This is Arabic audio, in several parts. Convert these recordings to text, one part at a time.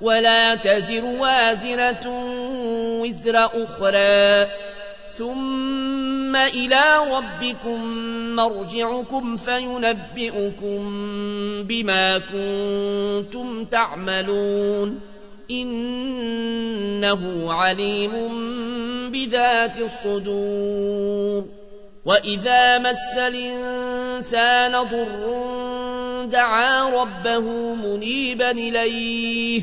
ولا تزر وازرة وزر أخرى. ثم إلى ربكم مرجعكم فينبئكم بما كنتم تعملون. إنه عليم بذات الصدور. وإذا مس الإنسان ضر دعا ربه منيبا إليه.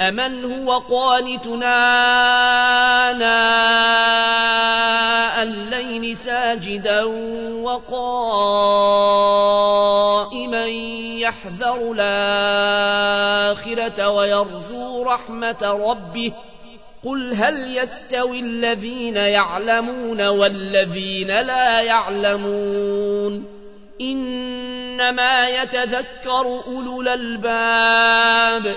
أمن هو قانتنا آناء الليل ساجدا وقائما يحذر الآخرة ويرجو رحمة ربه قل هل يستوي الذين يعلمون والذين لا يعلمون إنما يتذكر أولو الألباب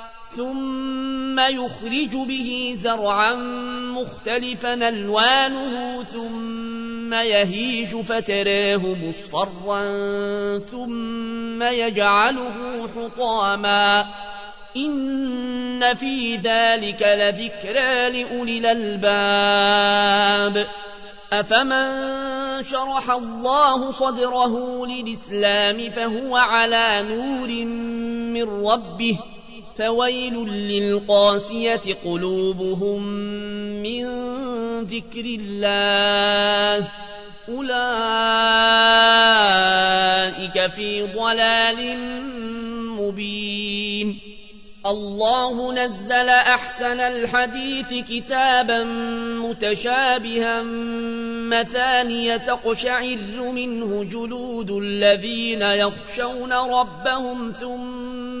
ثم يخرج به زرعا مختلفا الوانه ثم يهيج فتراه مصفرا ثم يجعله حطاما ان في ذلك لذكرى لاولي الالباب افمن شرح الله صدره للاسلام فهو على نور من ربه فويل للقاسية قلوبهم من ذكر الله. أولئك في ضلال مبين. الله نزل أحسن الحديث كتابا متشابها مثانية تقشعر منه جلود الذين يخشون ربهم ثم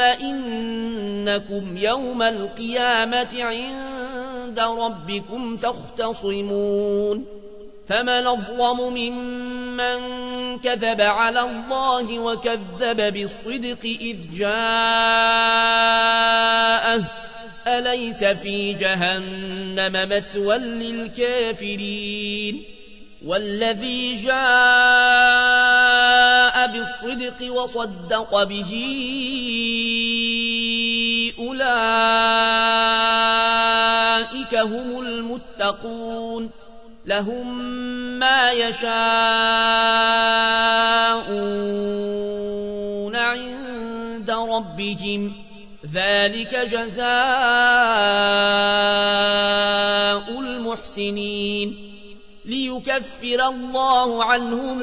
إنكم يوم القيامة عند ربكم تختصمون فمن أظلم ممن كذب على الله وكذب بالصدق إذ جاءه أليس في جهنم مثوى للكافرين والذي جاء بالصدق وصدق به أولئك هم المتقون. لهم ما يشاءون عند ربهم. ذلك جزاء المحسنين. ليكفر الله عنهم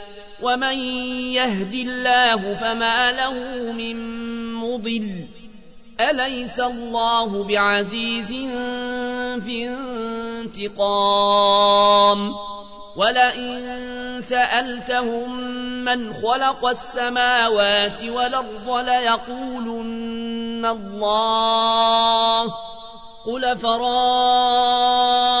ومن يهد الله فما له من مضل أليس الله بعزيز في انتقام ولئن سألتهم من خلق السماوات والأرض ليقولن الله قل فرأيتم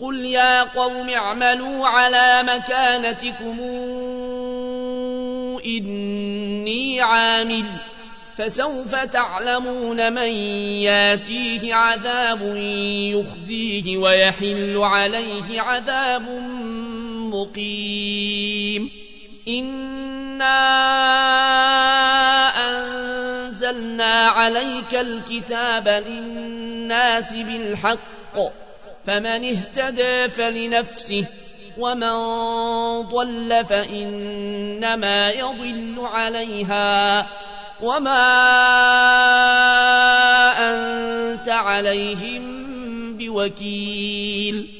قل يا قوم اعملوا على مكانتكم إني عامل فسوف تعلمون من ياتيه عذاب يخزيه ويحل عليه عذاب مقيم إنا أنزلنا عليك الكتاب للناس بالحق فمن اهتدى فلنفسه ومن ضل فإنما يضل عليها. وما أنت عليهم بوكيل.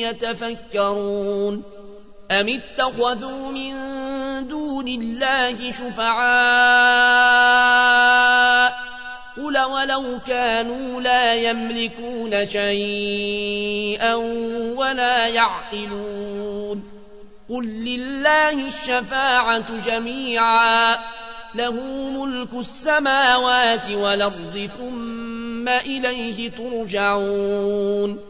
يتفكرون أم اتخذوا من دون الله شفعاء قل ولو كانوا لا يملكون شيئا ولا يعقلون قل لله الشفاعة جميعا له ملك السماوات والأرض ثم إليه ترجعون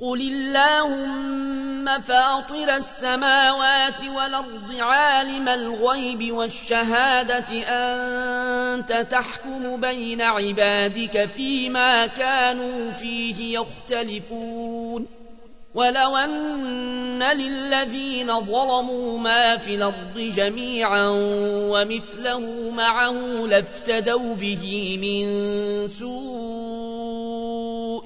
قل اللهم فاطر السماوات والأرض عالم الغيب والشهادة أنت تحكم بين عبادك فيما كانوا فيه يختلفون ولو أن للذين ظلموا ما في الأرض جميعا ومثله معه لافتدوا به من سوء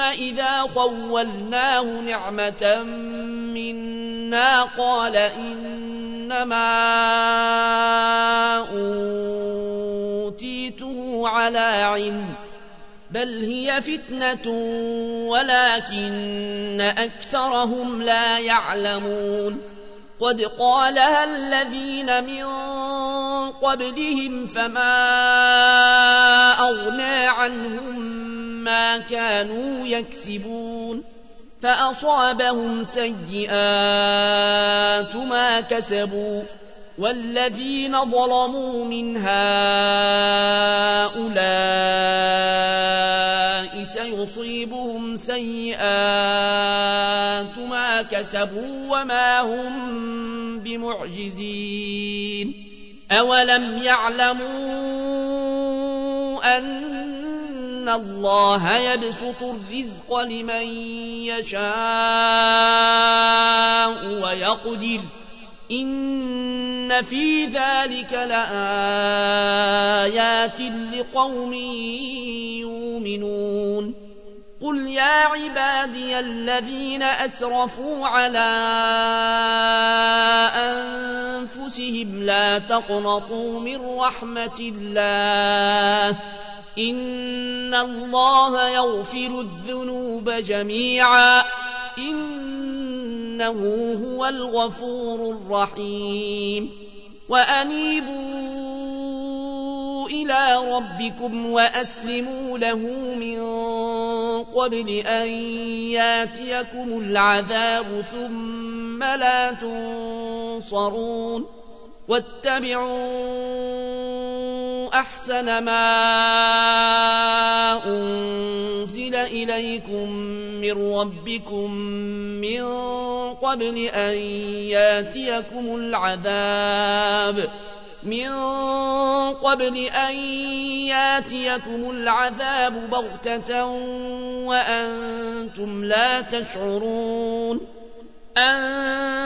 إذا خولناه نعمة منا قال إنما أوتيته على علم بل هي فتنة ولكن أكثرهم لا يعلمون. قد قالها الذين من قبلهم فما أغنى عنهم ما كانوا يكسبون فأصابهم سيئات ما كسبوا والذين ظلموا من هؤلاء سيصيبهم سيئات ما كسبوا وما هم بمعجزين أولم يعلموا أن الله يبسط الرزق لمن يشاء ويقدر إن في ذلك لآيات لقوم يؤمنون قل يا عبادي الذين أسرفوا على أنفسهم لا تقنطوا من رحمة الله إن الله يغفر الذنوب جميعا إنه هو الغفور الرحيم وأنيبوا إلى ربكم وأسلموا له من قبل أن ياتيكم العذاب ثم لا تنصرون واتبعوا أحسن ما أنزل إليكم من ربكم من قبل أن ياتيكم العذاب من قبل أن ياتيكم العذاب بغتة وأنتم لا تشعرون أن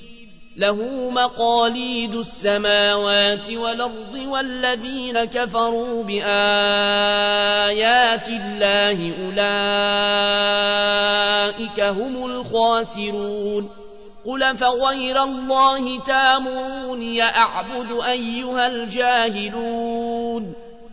له مقاليد السماوات والأرض والذين كفروا بآيات الله أولئك هم الخاسرون. قل فغير الله تامروني أعبد أيها الجاهلون.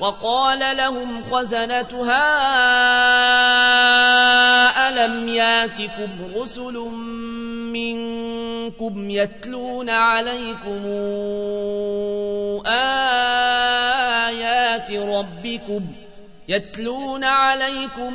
وقال لهم خزنتها ألم ياتكم رسل منكم يتلون عليكم آيات ربكم يتلون عليكم